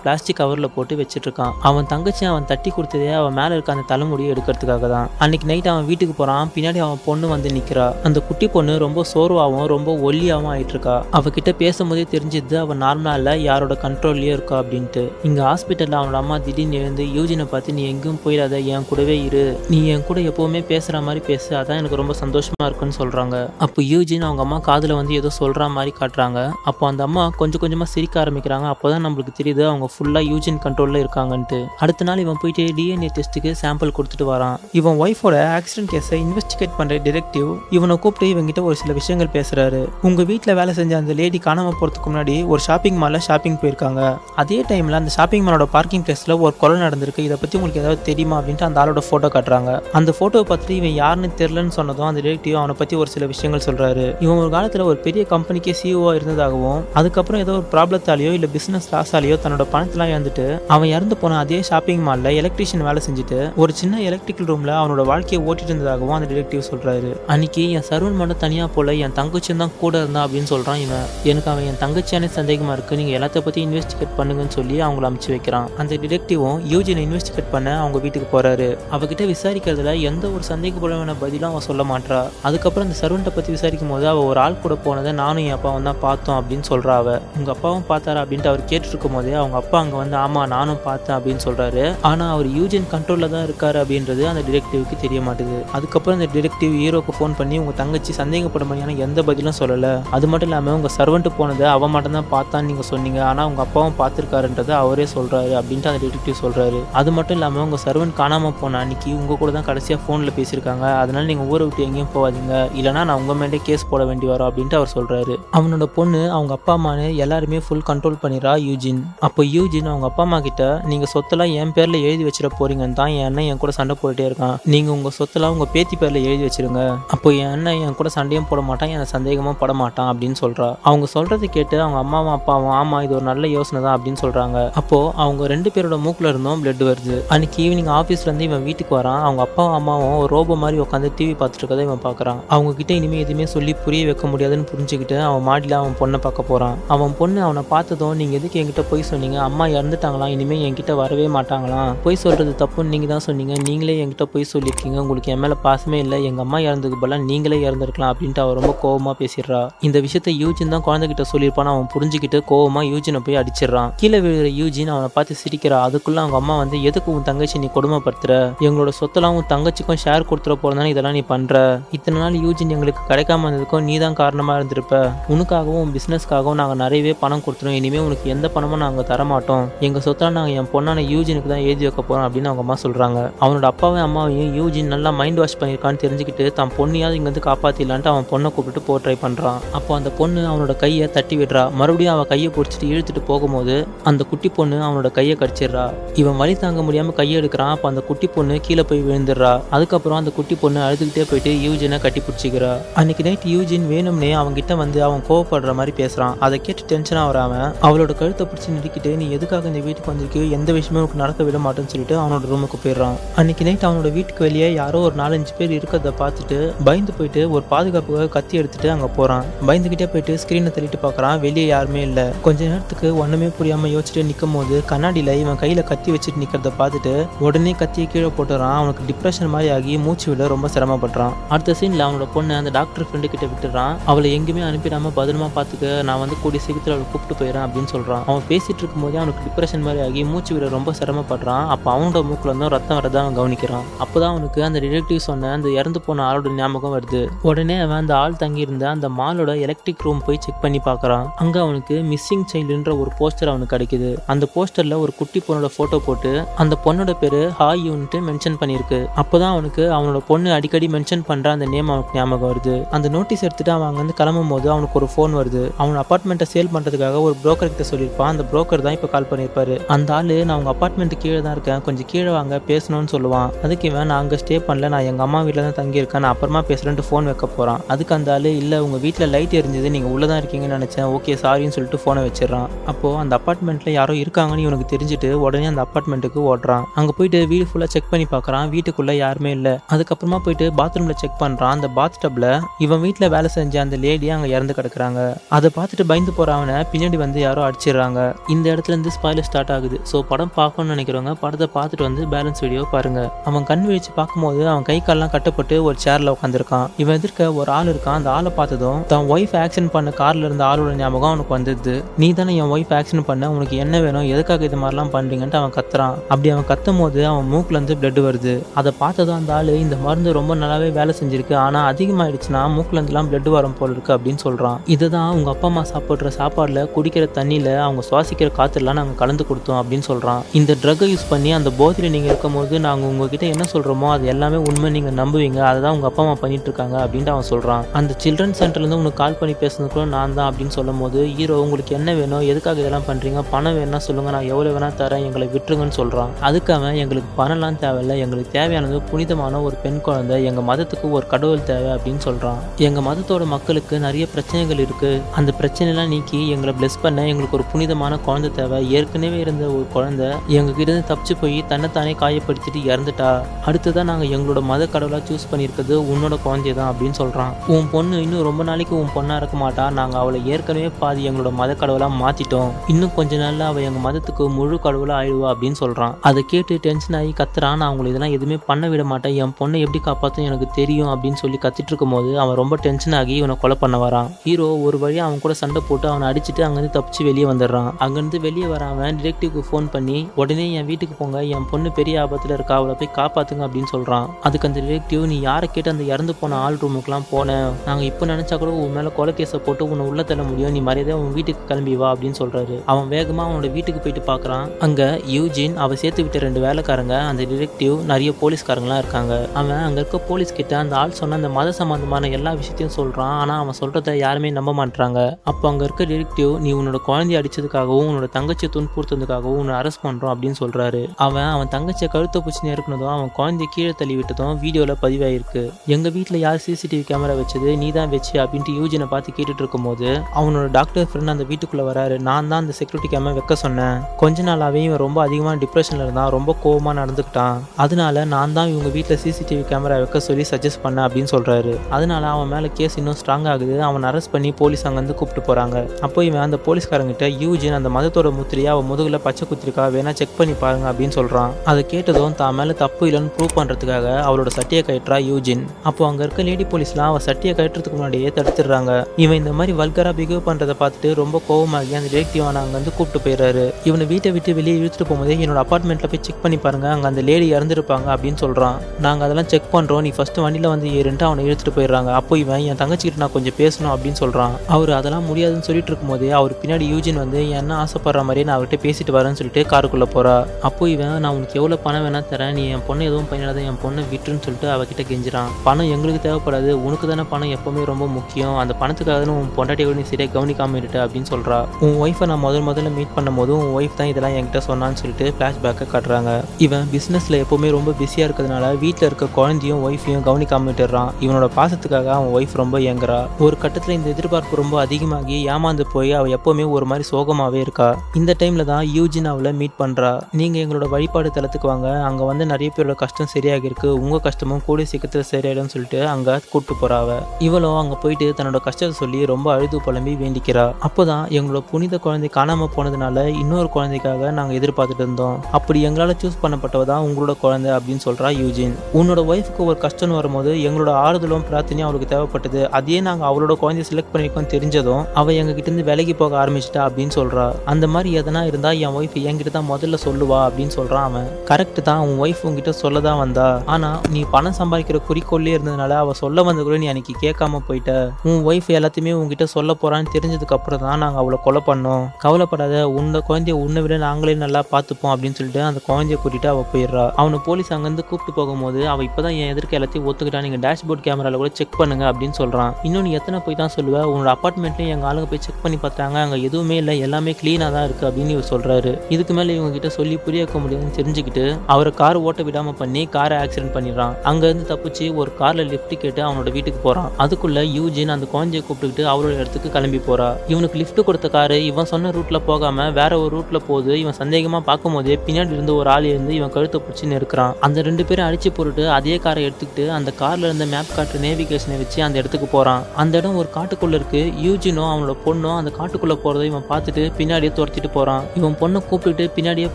பிளாஸ்டிக் கவரில் போட்டு வச்சுட்ருக்கான் அவன் தங்கச்சி அவன் தட்டி கொடுத்ததே அவன் மேலே இருக்க அந்த தலைமுடியை எடுக்கிறதுக்காக தான். அன்னைக்கு நைட் அவன் வீட்டுக்கு போகிறான் பின்னாடி அவன் பொண்ணு வந்து நிற்கிறா அந்த குட்டி பொண்ணு ரொம்ப சோர்வாகவும் ரொம்ப ஒல்லியாகவும் ஆயிட்டுருக்கா. அவகிட்ட பேசும்போதே தெரிஞ்சது அவன் நார்மலாக இல்லை யாரோட கண்ட்ரோல்லையே இருக்கா அப்படின்ட்டு. இங்கே ஹாஸ்பிட்டலில் அவனோட அம்மா திடீர்னு எழுந்து யூஜினை பார்த்து நீ எங்கேயும் போயிடாத என் கூடவே இரு. நீ என் கூட எப்போவுமே பேசுகிற மாதிரி பேசு. அதான் எனக்கு ரொம்ப சந்தோஷமாக இருக்குன்னு சொல்கிறாங்க அப்போ யூஜின் அவங்க அம்மா காதில் வந்து ஏதோ சொல்கிற மாதிரி காட்டுறாங்க. அப்போ அந்த அம்மா கொஞ்சம் கொஞ்சமாக கொஞ்சமா சிரிக்க ஆரம்பிக்கிறாங்க. அப்போ தான் நம்மளுக்கு தெரியுது அவங்க ஃபுல்லாக யூஜின் கண்ட்ரோலில் இருக்காங்கன்ட்டு. அடுத்த நாள் இவன் போயிட்டு டிஎன்ஏ டெஸ்ட்டுக்கு சாம்பிள் கொடுத்துட்டு வரான். இவன் ஒய்ஃபோட ஆக்சிடென்ட் கேஸை இன்வெஸ்டிகேட் பண்ணுற டிரெக்டிவ் இவனை கூப்பிட்டு இவங்கிட்ட ஒரு சில விஷயங்கள் பேசுகிறாரு உங்கள் வீட்டில் வேலை செஞ்ச அந்த லேடி காணாமல் போகிறதுக்கு முன்னாடி ஒரு ஷாப்பிங் மாலில் ஷாப்பிங் போயிருக்காங்க. அதே டைமில் அந்த ஷாப்பிங் மாலோட பார்க்கிங் பிளேஸில் ஒரு கொலை நடந்திருக்கு. இதை பற்றி உங்களுக்கு ஏதாவது தெரியுமா அப்படின்ட்டு அந்த ஆளோட ஃபோட்டோ காட்டுறாங்க. அந்த ஃபோட்டோவை பார்த்துட்டு இவன் யாருன்னு தெரிலன்னு சொன்னதும் அந்த டிரெக்டிவ் அவனை பற்றி ஒரு சில விஷயங்கள் சொல்கிறாரு இவன் ஒரு காலத்தில் ஒரு பெரிய கம்பெனிக்கே சிஓவா இருந்ததாகவும் அதுக்கப்புறம் ஏதோ ஒரு ப்ராப்ளத்தாலேயோ இல்லை பிஸ்னஸ் லாஸாலேயோ தன்னோட பணத்தெல்லாம் இழந்துட்டு அவன் இறந்து போன அதே ஷாப்பிங் மாலில் எலக்ட்ரீஷியன் வேலை செஞ்சுட்டு ஒரு சின்ன எலக்ட்ரிக்கல் ரூமில் அவனோட வாழ்க்கையை ஓட்டிட்டு இருந்ததாகவும் அந்த டிடெக்டிவ் சொல்கிறாரு அன்னைக்கு என் சர்வன் மட்டும் தனியாக போல என் தங்கச்சியும் தான் கூட இருந்தா அப்படின்னு சொல்கிறான் இவன். எனக்கு அவன் என் தங்கச்சியானே சந்தேகமாக இருக்குது நீங்கள் எல்லாத்த பற்றி இன்வெஸ்டிகேட் பண்ணுங்கன்னு சொல்லி அவங்கள அமுச்சு வைக்கிறான். அந்த டிடெக்டிவும் யூஜினை இன்வெஸ்டிகேட் பண்ண அவங்க வீட்டுக்கு போகிறாரு அவகிட்ட விசாரிக்கிறதுல எந்த ஒரு சந்தேகப்படமான பதிலும் அவன் சொல்ல மாட்டா. அதுக்கப்புறம் அந்த சர்வெண்ட்டை பற்றி விசாரிக்கும் போது அவள் ஒரு ஆள் கூட போனதை நானும் என் அப்பாவும் தான் பார்த்தோம் அப்படின்னு சொல்கிறா அவள் உங்கள் அப்பாவும் பார்த்தாரா அப்படின்ட்டு அவர் கேட்டுட்டு போதே அவங்க அப்பா அங்கே வந்து ஆமாம் நானும் பார்த்தேன் அப்படின்னு சொல்கிறாரு ஆனால் அவர் யூஜின் கண்ட்ரோலில் தான் இருக்காரு அப்படின்றது அந்த டிடெக்டிவ்க்கு தெரிய மாட்டுது. அதுக்கப்புறம் அந்த டிடெக்டிவ் ஹீரோக்கு ஃபோன் பண்ணி உங்கள் தங்கச்சி சந்தேகப்படும் மாதிரியான எந்த பதிலும் சொல்லலை. அது மட்டும் இல்லாமல் உங்கள் சர்வெண்ட்டு போனது அவன் மட்டும் தான் பார்த்தான்னு நீங்கள் சொன்னீங்க. ஆனால் உங்கள் அப்பாவும் பார்த்துருக்காருன்றதை அவரே சொல்கிறாரு அப்படின்ட்டு அந்த டிடெக்டிவ் சொல்கிறாரு அது மட்டும் இல்லாமல் உங்கள் சர்வெண்ட் காணாமல் போன அன்னைக்கு உங்கள் கூட தான் கடைசியாக ஃபோனில் பேசியிருக்காங்க. அதனால் நீங்கள் ஊரை விட்டு எங்கேயும் போகாதீங்க. இல்லைன்னா நான் உங்கள் மேலே கேஸ் போட வேண்டி வரும் அப்படின்ட்டு அவர் சொல்கிறாரு அவனோட பொண்ணு அவங்க அப்பா அம்மானு எல்லாருமே ஃபுல் கண்ட்ரோல் பண்ணிடுறா யூஜின். அப்போ யூஜின் அவங்க அப்பா அம்மா கிட்ட நீங்கள் சொத்தெல்லாம் என் பேரில் எழுதி வச்சிட போறீங்கன்னு தான் என் அண்ணன் என் கூட சண்டை போட்டுட்டே இருக்கான். நீங்கள் உங்கள் சொத்தெல்லாம் உங்கள் பேத்தி பேரில் எழுதி வச்சிருங்க. அப்போ என் அண்ணன் என் கூட சண்டையும் போட மாட்டான் என் சந்தேகமாக போட மாட்டான் அப்படின்னு சொல்கிறா அவங்க சொல்கிறது கேட்டு அவங்க அம்மாவும் அப்பாவும் ஆமாம் இது ஒரு நல்ல யோசனை தான் அப்படின்னு சொல்கிறாங்க அப்போது அவங்க ரெண்டு பேரோட மூக்குல இருந்தும் பிளட் வருது. அன்னைக்கு ஈவினிங் ஆஃபீஸ்லேருந்து இவன் வீட்டுக்கு வரான். அவங்க அப்பாவும் அம்மாவும் ஒரு ரோபோ மாதிரி உட்காந்து டிவி பார்த்துட்டு இருக்கதை இவன் பார்க்கறான் அவங்க கிட்ட இனிமேல் எதுவுமே சொல்லி புரிய வைக்க முடியாதுன்னு புரிஞ்சுக்கிட்டு அவன் மாடியில் அவன் பொண்ணை பார்க்க போகிறான் அவன் பொண்ணு அவனை பார்த்ததும்? நீங்க எதுக்கு என்கிட்ட போய் சொன்னீங்க? அம்மா இறந்துட்டாங்களாம் இனிமே என்கிட்ட வரவே மாட்டாங்களாம் போய் சொல்றது தப்புன்னு நீங்க தான் சொன்னீங்க. நீங்களே என்கிட்ட போய் சொல்லியிருக்கீங்க. உங்களுக்கு என் மேல பாசமே இல்லை. எங்க அம்மா இறந்ததுக்கு பதிலாக நீங்களே இறந்துருக்கலாம் அப்படின்ட்டு அவன் ரொம்ப கோவமா பேசிடுறா. இந்த விஷயத்த யூஜின் தான் குழந்தைகிட்ட சொல்லியிருப்பான் அவன் புரிஞ்சுக்கிட்டு கோவமா யூஜினை போய் அடிச்சிடுறான். கீழே விழுகிற யூஜின் அவனை பார்த்து சிரிக்கிறா. அதுக்குள்ள அவங்க அம்மா வந்து எதுக்கு உன் தங்கச்சி நீ கொடுமைப்படுத்துற? எங்களோட சொத்தெல்லாம் உன் தங்கச்சிக்கும் ஷேர் கொடுத்துட போறதானே இதெல்லாம் நீ பண்ற. இத்தனை நாள் யூஜின் எங்களுக்கு கிடைக்காம இருந்ததுக்கும் நீ தான் காரணமா இருந்திருப்ப. உனக்காகவும் உன் பிசினஸ்க்காகவும் நாங்க நிறையவே பணம் கொடுத்துரும். இனிமேல் உனக்கு எந்த பணமும் நாங்கள் தர மாட்டோம் சொத்தில் நாங்கள் என் பொண்ணான யூஜினுக்கு தான் எழுதி வைக்க போகிறோம் அப்படின்னு அவங்க அம்மா சொல்கிறாங்க அவனோட அப்பாவையும் அம்மாவையும் யூஜின் நல்லா மைண்ட் வாஷ் பண்ணியிருக்கான்னு தெரிஞ்சுக்கிட்டு தான் பொண்ணையாவது இங்கேருந்து காப்பாற்றிடலான்ட்டு அவன் பொண்ணை கூப்பிட்டு போ ட்ரை பண்ணுறான் அப்போ அந்த பொண்ணு அவனோட கையை தட்டி விடுறா. மறுபடியும் அவன் கையை பிடிச்சிட்டு இழுத்துட்டு போகும்போது அந்த குட்டி பொண்ணு அவனோட கையை கடிச்சிடுறா. இவன் வழி தாங்க முடியாமல் கையை எடுக்கிறான். அப்போ அந்த குட்டி பொண்ணு கீழே போய் விழுந்துடுறா. அதுக்கப்புறம் அந்த குட்டி பொண்ணு அழுதுகிட்டே போயிட்டு யூஜினை கட்டி பிடிச்சிக்கிறா. அன்னைக்கு நைட் யூஜின் வேணும்னே அவன்கிட்ட வந்து அவன் கோவப்படுற மாதிரி பேசுறான். அதை கேட்டு டென்ஷன் ஆகிறாம அவளோட கழுத்தை பிடிச்சி நெருக்கிட்டு நீ எதுக்காக இந்த வீட்டுக்கு வந்திருக்கு எந்த விஷயமும் உனக்கு நடக்க விட மாட்டேன்னு சொல்லிட்டு அவனோட ரூமுக்கு போயிடுறான். அன்னைக்கு நைட் அவனோட வீட்டுக்கு வெளியே யாரோ ஒரு நாலஞ்சு பேர் இருக்கிறத பார்த்துட்டு பயந்து போயிட்டு ஒரு பாதுகாப்புக்காக கத்தி எடுத்துட்டு அங்கே போகிறான் பயந்துகிட்டே போயிட்டு ஸ்க்ரீனை தள்ளிட்டு பார்க்கறான். வெளியே யாருமே இல்லை. கொஞ்ச நேரத்துக்கு ஒன்றுமே புரியாமல் யோசிச்சுட்டு நிற்கும் போது கண்ணாடியில் இவன் கையில் கத்தி வச்சுட்டு நிற்கிறத பார்த்துட்டு உடனே கத்தியை கீழே போட்டுறான். அவனுக்கு டிப்ரெஷன் மாதிரி ஆகி மூச்சு விட ரொம்ப சிரமப்படுறான். அடுத்த சீனில் அவனோட பொண்ணு அந்த டாக்டர் ஃப்ரெண்டு கிட்ட விட்டுறான். அவளை எங்கேயுமே அனுப்பிடாம பத்திரமா பார்த்துக்க நான் வந்து கூடிய சீக்கிரத்தில் கூப்பிட்டு போயிடறான் அப்படின்னு சொல்கிறான் அவன் பேசிட்டு இருக்கும்போதே அவனுக்கு டிப்ரெஷன் மாதிரி ஆகி மூச்சு விட ரொம்ப சிரமப்படுறான். அப்போ அவனோட மூக்கில் இருந்தும் ரத்தம் வரதான் அவன் கவனிக்கிறான். அப்போ தான் அவனுக்கு அந்த டிடெக்டிவ் சொன்ன அந்த இறந்து போன ஆளோட ஞாபகம் வருது. உடனே அவன் அந்த ஆள் தங்கியிருந்த அந்த மாலோட எலக்ட்ரிக் ரூம் போய் செக் பண்ணி பார்க்குறான். அங்க அவனுக்கு மிஸ்ஸிங் சைல்டுன்ற ஒரு போஸ்டர் அவனுக்கு கிடைக்குது. அந்த போஸ்டர்ல ஒரு குட்டி பொண்ணோட ஃபோட்டோ போட்டு அந்த பொண்ணோட பேரு ஹாய் யூன்ட்டு மென்ஷன் பண்ணியிருக்கு. அப்போ தான் அவனுக்கு அவனோட பொண்ணு அடிக்கடி மென்ஷன் பண்ணுற அந்த நேம் அவனுக்கு ஞாபகம் வருது. அந்த நோட்டீஸ் எடுத்துட்டு அவன் அங்கேருந்து கிளம்பும் போது அவனுக்கு ஒரு ஃபோன் வருது. அவன் அப்பார்ட்மெண்ட்டை சேல் பண்றதுக்காக ஒரு புரோக்கர் கிட்ட சொல்லியிருப்பான். அந்த புரோக்கர் தான் இப்போ கால் பண்ணியிருப்பாரு. அந்த ஆள் நான் உங்கள் அப்பார்ட்மெண்ட் கீழே தான் இருக்கேன். கொஞ்சம் கீழே வாங்க பேசணும்னு சொல்லுவான். அதுக்கு இவன் நான் அங்கே ஸ்டே பண்ணல. நான் எங்கள் அம்மா வீட்டில் தான் தங்கியிருக்கேன். நான் அப்புறமா பேசுகிறேன்ட்டு ஃபோன் வைக்க போகிறான் அதுக்கு அந்த ஆள் இல்லை உங்கள் வீட்டில் லைட் எரிஞ்சது. நீங்கள் உள்ளே தான் இருக்கீங்கன்னு நினைச்சேன். ஓகே சாரின்னு சொல்லிட்டு ஃபோனை வச்சிடறான். அப்போது அந்த அப்பார்ட்மெண்ட்டில் யாரோ இருக்காங்கன்னு இவனுக்கு தெரிஞ்சுட்டு உடனே அந்த அப்பார்ட்மெண்ட்டுக்கு ஓடுறான். அங்கே போயிட்டு வீடு ஃபுல்லாக செக் பண்ணி பார்க்குறான் வீட்டுக்குள்ளே யாருமே இல்லை. அதுக்கப்புறமா போயிட்டு பாத்ரூமில் செக் பண்ணுறான் அந்த பாத் டப்பில் இவன் வீட்டில் வேலை செஞ்ச அந்த லேடி அங்கே இறந்து கிடக்குறாங்க. அதை பார்த்துட்டு பயந்து போகிறவனை பின்னாடி வந்து யாரோ அடிச்சிடுறாங்க. இந்த இடத்துல இருந்து ஸ்பாயிலர் ஸ்டார்ட் ஆகுது. ஸோ படம் பார்க்கணும்னு நினைக்கிறவங்க படத்தை பார்த்துட்டு வந்து பேலன்ஸ் வீடியோ பாருங்க. அவன் கண் விழிச்சு பார்க்கும்போது அவன் கை கால்லாம் கட்டப்பட்டு ஒரு சேர்ல உட்காந்துருக்கான் இவன் எதிர்க்க ஒரு ஆள் இருக்கான். அந்த ஆளை பார்த்ததும் தன் ஒய்ஃப் ஆக்சிடென்ட் பண்ண கார்ல இருந்த ஆளோட ஞாபகம் அவனுக்கு வந்தது. நீ தானே என் ஒய்ஃப் ஆக்சிடென்ட் பண்ண உனக்கு என்ன வேணும்? எதுக்காக இது மாதிரிலாம் பண்றீங்கன்ட்டு அவன் கத்துறான். அப்படி அவன் கத்தும் போது அவன் மூக்குல இருந்து பிளட் வருது. அதை பார்த்ததும் அந்த ஆளு இந்த மருந்து ரொம்ப நல்லாவே வேலை செஞ்சிருக்கு. ஆனா அதிகமாயிடுச்சுன்னா மூக்குல இருந்துலாம் பிளட் வரும் போல இருக்கு அப்படின்னு சொல்றான். இதுதான் உங்க அப்பா அம்மா சாப்பிடுற சாப்பாடில் குடிக்கிற தண்ணியில் அவங்க சுவாசிக்கிற காற்றுலாம் நாங்கள் கலந்து கொடுத்தோம் அப்படின்னு சொல்கிறான் இந்த ட்ரக்கை யூஸ் பண்ணி அந்த போதையில் நீங்கள் இருக்கும்போது நாங்கள் உங்ககிட்ட என்ன சொல்கிறோமோ அது எல்லாமே உண்மை நீங்கள் நம்புவீங்க. அதை தான் உங்கள் அப்பா அம்மா பண்ணிட்டு இருக்காங்க அப்படின்ட்டு அவன் சொல்கிறான் அந்த சில்ட்ரன் சென்டர்லேருந்து உனக்கு கால் பண்ணி பேசுனது கூட நான் தான் அப்படின்னு சொல்லும் போது ஹீரோ உங்களுக்கு என்ன வேணும்? எதுக்காக இதெல்லாம் பண்ணுறீங்க பணம் வேணால் சொல்லுங்கள் நான் எவ்வளோ வேணால் தரேன். எங்களை விட்டுருங்கன்னு சொல்கிறான் அதுக்கு அவன் எங்களுக்கு பணம்லாம் தேவையில்லை. எங்களுக்கு தேவையானது புனிதமான ஒரு பெண் குழந்தை. எங்கள் மதத்துக்கு ஒரு கடவுள் தேவை அப்படின்னு சொல்கிறான் எங்கள் மதத்தோட மக்களுக்கு நிறைய பிரச்சனைகள் இருக்குது அந்த பிரச்சனைலாம் நீக்கி எங்களை பிளெஸ் பண்ண எங்களுக்கு ஒரு புனிதமான குழந்தை தேவை. ஏற்கனவே இருந்த ஒரு குழந்தை எங்ககிட்ட இருந்து தப்பிச்சு போய் தன்னைத்தானே காயப்படுத்திட்டு இறந்துட்டா. அடுத்ததான் நாங்கள் எங்களோட மத கடவுளாக சூஸ் பண்ணியிருக்கிறது உன்னோட குழந்தை தான் அப்படின்னு சொல்கிறான் உன் பொண்ணு இன்னும் ரொம்ப நாளைக்கு உன் பொண்ணாக இருக்க மாட்டா. நாங்கள் அவளை ஏற்கனவே பாதி எங்களோட மத கடவுளாக மாற்றிட்டோம் இன்னும் கொஞ்ச நாளில் அவள் எங்கள் மதத்துக்கு முழு கடவுளாக ஆயிடுவா அப்படின்னு சொல்கிறான் அதை கேட்டு டென்ஷன் ஆகி கத்துறான். நான் அவங்களை இதெல்லாம் எதுவுமே பண்ண விட மாட்டேன். என் பொண்ணை எப்படி காப்பாற்றும் எனக்கு தெரியும் அப்படின்னு சொல்லி கத்திட்டு இருக்கும்போது அவன் ரொம்ப டென்ஷன் ஆகி இவனை கொலை பண்ண வரான். ஹீரோ ஒரு வழியாக அவன் கூட சண்டை போட்டு அவனை அடிச்சுட்டு அங்கேருந்து தப்பிச்சு வெளியே வந்துடுறான். அங்கேருந்து வெளியே வராம டிடெக்டிவ்க்கு ஃபோன் பண்ணி உடனே என் வீட்டுக்கு போங்க. என் பொண்ணு பெரிய ஆபத்தில் இருக்கா. அவளை போய் காப்பாத்துங்க அப்படின்னு சொல்கிறான் அதுக்கு அந்த டிடெக்டிவ் நீ யாரை கேட்டு அந்த இறந்து போன ஆள் ரூமுக்குலாம் போனேன் நாங்கள் இப்போ நினச்சா கூட உன் மேலே கொலை கேஸை போட்டு உன்னை உள்ள தள்ள முடியும். நீ மரியாதை உன் வீட்டுக்கு கிளம்பி வா அப்படின்னு சொல்கிறாரு அவன் வேகமாக அவனோட வீட்டுக்கு போயிட்டு பார்க்குறான் அங்கே யூஜின் அவள் சேர்த்து விட்ட ரெண்டு வேலைக்காரங்க அந்த டிடெக்டிவ் நிறைய போலீஸ்காரங்களாம் இருக்காங்க. அவன் அங்கே இருக்க போலீஸ் கிட்ட அந்த ஆள் சொன்ன அந்த மத சம்பந்தமான எல்லா விஷயத்தையும் சொல்கிறான் ஆனால் அவன் சொல்கிறத யாருமே நம்ப மாட்டாங்க அப்போ அங்கே இருக்க டிடெக்டிவ் நீ உன்னோட குழந்தைய அடிச்சதுக்காகவும் உன்னோட தங்கச்சியை துன்புறுத்ததுக்காகவும் உன்னை அரெஸ்ட் பண்றோம் அப்படின்னு சொல்றாரு. அவன் அவன் தங்கச்சியை கழுத்தை பிடிச்சி நெருக்குனதும் அவன் குழந்தைய கீழே தள்ளி விட்டதும் வீடியோல பதிவாயிருக்கு. எங்க வீட்டில் யார் சிசிடிவி கேமரா வச்சது நீ தான் வச்சு அப்படின்ட்டு யூஜினை பார்த்து கேட்டுட்டு இருக்கும்போது அவனோட டாக்டர் ஃப்ரெண்ட் அந்த வீட்டுக்குள்ள வராரு. நான் தான் அந்த செக்யூரிட்டி கேமரா வைக்க சொன்னேன். கொஞ்ச நாளாவே இவன் ரொம்ப அதிகமான டிப்ரெஷன்ல இருந்தான் ரொம்ப கோவமா நடந்துக்கிட்டான். அதனால நான் தான் இவங்க வீட்டில் சிசிடிவி கேமரா வைக்க சொல்லி சஜஸ்ட் பண்ணேன் அப்படின்னு சொல்றாரு. அதனால அவன் மேல கேஸ் இன்னும் ஸ்ட்ராங் ஆகுது. அவன் அரெஸ்ட் பண்ணி போலீஸ் அங்கேருந்து கூப்பிட்டு போறாங்க. அப்போ இவன் அந்த போலீஸ்காரங்கிட்ட யூஜின் அந்த மதத்தோட முத்திரையா அவன் முதுகில் பச்சை குத்திருக்கா? வேணா செக் பண்ணி பாருங்க அப்படின்னு சொல்றான். அதை கேட்டதும் தான் மேல தப்பு இல்லைன்னு ப்ரூவ் பண்றதுக்காக அவளோட சட்டியை கட்டுறா யூஜின் அப்போ அங்க இருக்க லேடி போலீஸ்லாம் அவன் சட்டியை கட்டுறதுக்கு முன்னாடியே தடுத்துடுறாங்க. இவன் இந்த மாதிரி வல்கரா பிஹேவ் பண்றதை பார்த்துட்டு ரொம்ப கோவமாகி அந்த டிடெக்டிவ் அங்க வந்து கூப்பிட்டு போயிடுறாரு. இவனை வீட்டை விட்டு வெளியே இழுத்துட்டு போகும்போது என்னோட அப்பார்ட்மெண்ட்ல போய் செக் பண்ணி பாருங்க அங்கே அந்த லேடி இறந்துருப்பாங்க அப்படின்னு சொல்றான். நாங்க அதெல்லாம் செக் பண்றோம் நீ ஃபர்ஸ்ட் வண்டியில வந்து ஏறுன்ட்டு அவனை இழுத்துட்டு போயிடுறாங்க. அப்போ இவன் என் தங்கச்சிக்கிட்ட நான் கொஞ்சம் பேசணும் அப்படின்னு சொல்றான். அவர் அதெல்லாம் முடியாதுன்னு சொல்லிட்டு இருக்கும்போது அவர் பின்னாடி யூஜின் வந்து என்ன ஆசைப்படுற மாதிரியே நான் அவர்கிட்ட பேசிட்டு வரேன்னு சொல்லிட்டு காருக்குள்ளே போறா. அப்போ இவன் நான் உனக்கு எவ்வளோ பணம் வேணா தரேன் நீ என் பொண்ணு எதுவும் பயனில்லாத என் பொண்ணை விட்டுருன்னு சொல்லிட்டு அவகிட்ட கெஞ்சிறான். பணம் எங்களுக்கு தேவைப்படாது. உனக்கு தானே பணம் எப்பவுமே ரொம்ப முக்கியம். அந்த பணத்துக்காக தான் உன் பொண்டாட்டியோட நீ சரியாக கவனிக்காம இருட்டு அப்படின்னு சொல்றா. உன் ஒய்ஃபை நான் முதல் முதல்ல மீட் பண்ணும்போது உன் ஒய்ஃப் தான் இதெல்லாம் என்கிட்ட சொன்னான்னு சொல்லிட்டு ஃபிளாஷ்பேக்கை காட்டுறாங்க. இவன் பிஸ்னஸில் எப்பவுமே ரொம்ப பிஸியா இருக்கிறதுனால வீட்டில் இருக்க குழந்தையும் ஒய்ஃபையும் கவனிக்காம விட்டுறான். இவனோட பாசத்துக்காக அவன் ஒய்ஃப் ரொம்ப ஏங்குறா. ஒரு கட்டத்தில் இந்த எதிர்பார்ப்பு ரொம்ப அதிகமாகி ஏமாந்து போய் அவள் எப்போவுமே ஒரு மாதிரி சோகமாகவே இருக்கா. இந்த டைமில் தான் யூஜின் அவளை மீட் பண்ணுறா நீங்கள் எங்களோட வழிபாடு தளத்துக்கு வாங்க. அங்கே வந்து நிறைய பேரோட கஷ்டம் சரியாகி இருக்கு உங்கள் கஷ்டமும் கூடிய சீக்கிரத்தில் சரியாயிடும் சொல்லிட்டு அங்கே கூப்பிட்டு போகிறாவ இவளும் அங்கே போயிட்டு தன்னோட கஷ்டத்தை சொல்லி ரொம்ப அழுது புலம்பி வேண்டிக்கிறா. அப்போதான் எங்களோட புனித குழந்தை காணாமல் போனதுனால இன்னொரு குழந்தைக்காக நாங்கள் எதிர்பார்த்துட்டு இருந்தோம். அப்படி எங்களால் சூஸ் பண்ணப்பட்டவ தான் உங்களோட குழந்தை அப்படின்னு சொல்கிறா யூஜின். உன்னோட ஒய்ஃபுக்கு ஒரு கஷ்டம்னு வரும்போது எங்களோட ஆறுதலும் பிரார்த்தனையும் அவளுக்கு தேவைப்பட்டது. அதையே நாங்கள் அவளோட குழந்தைய செலக்ட் பண்ணியிருக்கோம் தெரிஞ்சதும் அவள் எங்ககிட்ட இருந்து வேலைக்கு போக ஆரம்பிச்சிட்டா அப்படின்னு சொல்கிறா அந்த மாதிரி எதனா இருந்தால் என் ஒய்ஃப் என்கிட்ட தான் முதல்ல சொல்லுவா அப்படின்னு சொல்றான் அவன். கரெக்ட் தான் உன் ஒய்ஃப் உங்ககிட்ட சொல்ல தான் வந்தா. ஆனா நீ பணம் சம்பாதிக்கிற குறிக்கோள்லேயே இருந்ததுனால அவள் சொல்ல வந்த கூட நீ அன்னைக்கு கேட்காம போயிட்ட. உன் ஒய்ஃப் எல்லாத்தையுமே உங்ககிட்ட சொல்ல போறான்னு தெரிஞ்சதுக்கு அப்புறம் தான் நாங்கள் அவளை கொலை பண்ணோம். கவலைப்படாத உன்னை குழந்தைய உன்னை விட நாங்களே நல்லா பார்த்துப்போம் அப்படின்னு சொல்லிட்டு அந்த குழந்தைய கூட்டிட்டு அவள் போயிடுறா. அவனை போலீஸ் அங்கேருந்து கூப்பிட்டு போகும்போது அவள் இப்போ தான் என் எதிர்க்க எல்லாத்தையும் ஒத்துக்கிட்டா நீங்க டேஷ்போர்ட் கேமராவில் கூட செக் பண்ணுங்க அப்படின்னு சொல்கிறான் இன்னும் நீ எத்தனை போய் தான் சொல்லுவேன் உன்னோட அப்பார்ட்மெண்ட்லேயும் எங்கள் ஆளுங்க போய் செக் பண்ணி பார்த்தாங்க. அங்கே எதுவுமே இல்லை. எல்லாமே க்ளீனாக தான் இருக்குது அப்படின்னு இவர் சொல்கிறாரு இதுக்கு மேலே இவங்க கிட்ட சொல்லி புரிய வைக்க முடியாதுன்னு தெரிஞ்சுக்கிட்டு அவரை கார் ஓட்ட விடாமல் பண்ணி காரை ஆக்சிடென்ட் பண்ணிடுறான். அங்கேருந்து தப்பிச்சு ஒரு காரில் லிஃப்ட் கேட்டு அவனோட வீட்டுக்கு போகிறான் அதுக்குள்ளே யூஜின் அந்த குழந்தைய கூப்பிட்டுக்கிட்டு அவரோட இடத்துக்கு கிளம்பி போகிறா இவனுக்கு லிஃப்ட் கொடுத்த காரு இவன் சொன்ன ரூட்டில் போகாமல் வேற ஒரு ரூட்டில் போகுது இவன் சந்தேகமாக பார்க்கும் போதே பின்னாடி இருந்து ஒரு ஆள் இருந்து இவன் கழுத்தை பிடிச்சி நிற்கிறான் அந்த ரெண்டு பேரும் அடிச்சு போட்டுட்டு அதே காரை எடுத்துக்கிட்டு அந்த காரில் இருந்த மேப் காட்டுற நேவிகேஷனை வச்சு அந்த இடத்துக்கு போகிறான் அந்த இடம் ஒரு காட்டுக்குள்ளே இருக்குது யூஜினும் அவனோட பொண்ணும் அந்த அந்த காட்டுக்குள்ள போகிறத இவன் பார்த்துட்டு பின்னாடியே துரத்திட்டு போறான். இவன் பொண்ணை கூப்பிட்டுட்டு பின்னாடியே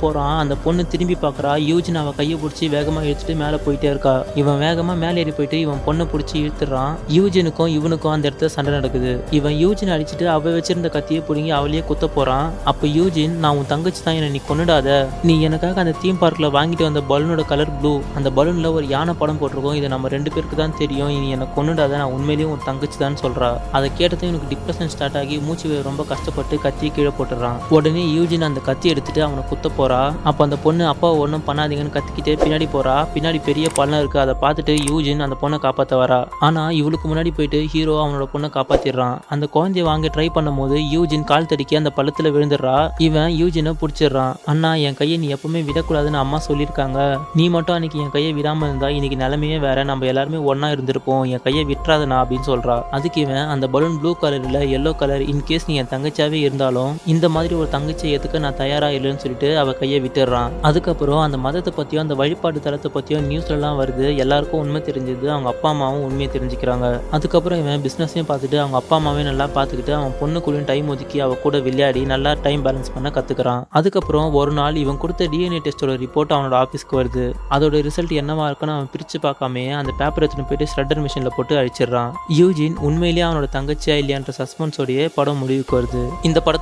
போறான். அந்த பொண்ணு திரும்பி பார்க்கறா. யூஜின் அவள் கையை பிடிச்சி வேகமா இழுத்துட்டு மேலே போயிட்டே இருக்கா. இவன் வேகமா மேலே ஏறி போயிட்டு இவன் பொண்ணை பிடிச்சி இழுத்துறான். யூஜினுக்கும் இவனுக்கும் அந்த இடத்துல சண்டை நடக்குது. இவன் யூஜின் அடிச்சுட்டு அவ வச்சிருந்த கத்தியை பிடுங்கி அவளையே குத்த போறான். அப்ப யூஜின் நான் உன் தங்கச்சி தான். என்னை நீ கொன்னுடாத. நீ எனக்காக அந்த தீம் பார்க்ல வாங்கிட்டு வந்த பலூனோட கலர் ப்ளூ அந்த பலூன்ல ஒரு யானை படம் போட்டிருக்கோம். இது நம்ம ரெண்டு பேருக்கு தான் தெரியும். நீ என்னை கொண்டுடாத நான் உண்மையிலேயே உன் தங்கச்சி தான் சொல்றா. அதை கேட்டதும் எனக்கு டிப்ரெஷன் ஸ்டார்ட் ஆகி மூச்சு ரொம்ப கஷ்டப்பட்டு கத்தியை கீழே போட்டுறான் உடனே யூஜின் அந்த கத்தி எடுத்துட்டு அவனை குத்த போறா. அப்ப அந்த பொண்ணு அப்பா ஒன்றும் பண்ணாதீங்கன்னு கத்திக்கிட்டே பின்னாடி போறா. பின்னாடி பெரிய பள்ளம் இருக்கு. அதை பார்த்துட்டு யூஜின் அந்த பொண்ணை காப்பாத்த வரா. ஆனா இவளுக்கு முன்னாடி போயிட்டு ஹீரோ அவனோட பொண்ணை காப்பாத்திடுறான். அந்த குழந்தைய வாங்க ட்ரை பண்ணும்போது யூஜின் கால் தடிக்கி அந்த பள்ளத்துல விழுந்துடுறா. இவன் யூஜினை பிடிச்சிடுறான். அண்ணா என் கையை நீ எப்பவுமே விடக்கூடாதுன்னு அம்மா சொல்லியிருக்காங்க. நீ மட்டும் அன்னைக்கு என் கையை விடாம இருந்தா இன்னைக்கு நிலைமையே வேற. நம்ம எல்லாருமே ஒன்னா இருந்திருப்போம். என் கையை விட்டுறாதண்ணா அப்படின்னு சொல்றா. அதுக்கு இவன் அந்த பலூன் ப்ளூ கலர் இல்ல எல்லோ கலர் இன்கேஸ் நீ என் தங்கச்சியாவே இருந்தாலும் இந்த மாதிரி ஒரு தங்கச்சியை ஏத்துக்க நான் தயாரா இல்லைன்னு சொல்லிட்டு அவ கையை விட்டுடுறான் அதுக்கப்புறம் அந்த மதத்தை பத்தியும் அந்த வழிபாடு தலத்தை பத்தியும் நியூஸ்ல எல்லாம் வருது. எல்லாருக்கும் உண்மை தெரிஞ்சது. அவங்க அப்பா அம்மாவும் உண்மையை தெரிஞ்சுக்கிறாங்க. அதுக்கப்புறம் இவன் பிசினஸையும் பார்த்துட்டு அவங்க அப்பா அம்மாவே நல்லா பார்த்துக்கிட்டு அவன் பொண்ணுக்குள்ளேயும் டைம் ஒதுக்கி அவ கூட விளையாடி நல்லா டைம் பேலன்ஸ் பண்ண கத்துக்கிறான். அதுக்கப்புறம் ஒரு நாள் இவன் கொடுத்த டிஎன்ஏ டெஸ்டோட ரிப்போர்ட் அவனோட ஆஃபீஸ்க்கு வருது. அதோட ரிசல்ட் என்னவா இருக்குன்னு அவன் பிரிச்சு பார்க்காம அந்த பேப்பர் எடுத்துன்னு போயிட்டு ஸ்ரெட்டர் மிஷின்ல போட்டு அழிச்சிடுறான். யூஜின் உண்மையிலேயே அவனோட தங்கச்சியா இல்லையான்ற சஸ்பென்ஸோடயே படம் முடிவு முடிவுக்கு வருது இந்த படத்தோட